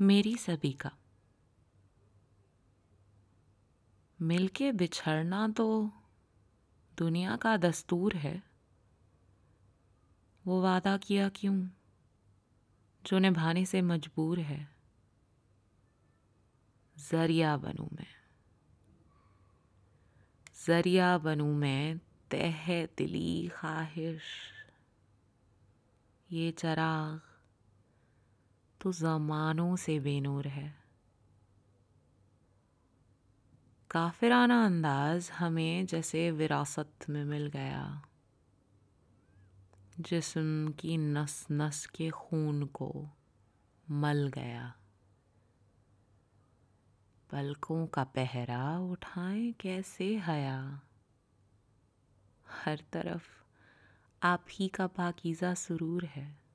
मेरी सभी का। मिलके बिछड़ना तो दुनिया का दस्तूर है। वो वादा किया क्यों? जो निभाने से मजबूर है। ज़रिया बनूं मैं। ज़रिया बनूं मैं तह दिली ख्वाहिश। ये चराग तो ज़मानों से बेनूर है। काफिराना अंदाज हमें जैसे विरासत में मिल गया। जिस्म की नस नस के खून को मल गया। पलकों का पहरा उठाएँ कैसे हया। हर तरफ़ आप ही का पाकिज़ा सुरूर है।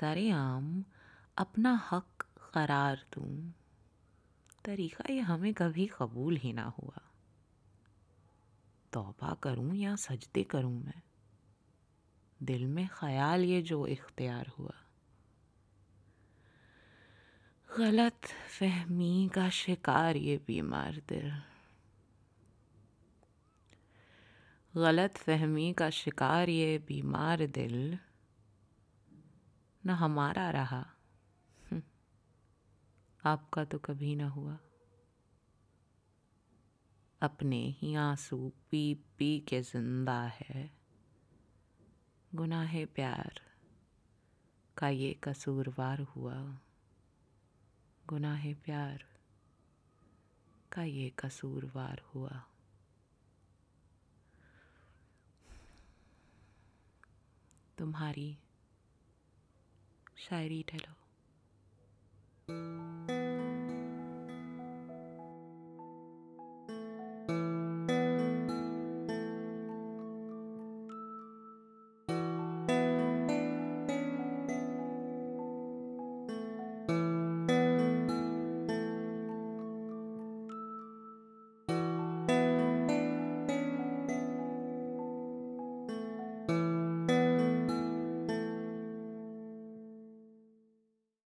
सरे आम अपना हक करार दूँ। तरीका ये हमें कभी कबूल ही ना हुआ। तौबा करूँ या सजदे करूँ मैं? दिल में ख्याल ये जो इख्तियार हुआ। गलत फहमी का शिकार ये बीमार दिल। गलत फहमी का शिकार ये बीमार दिल। न हमारा रहा। हम्म, आपका तो कभी ना हुआ। अपने ही आँसू पी पी के ज़िंदा है। गुनाह प्यार का ये कसूरवार हुआ। गुनाह प्यार का ये कसूरवार हुआ। तुम्हारी शायरी ठहलो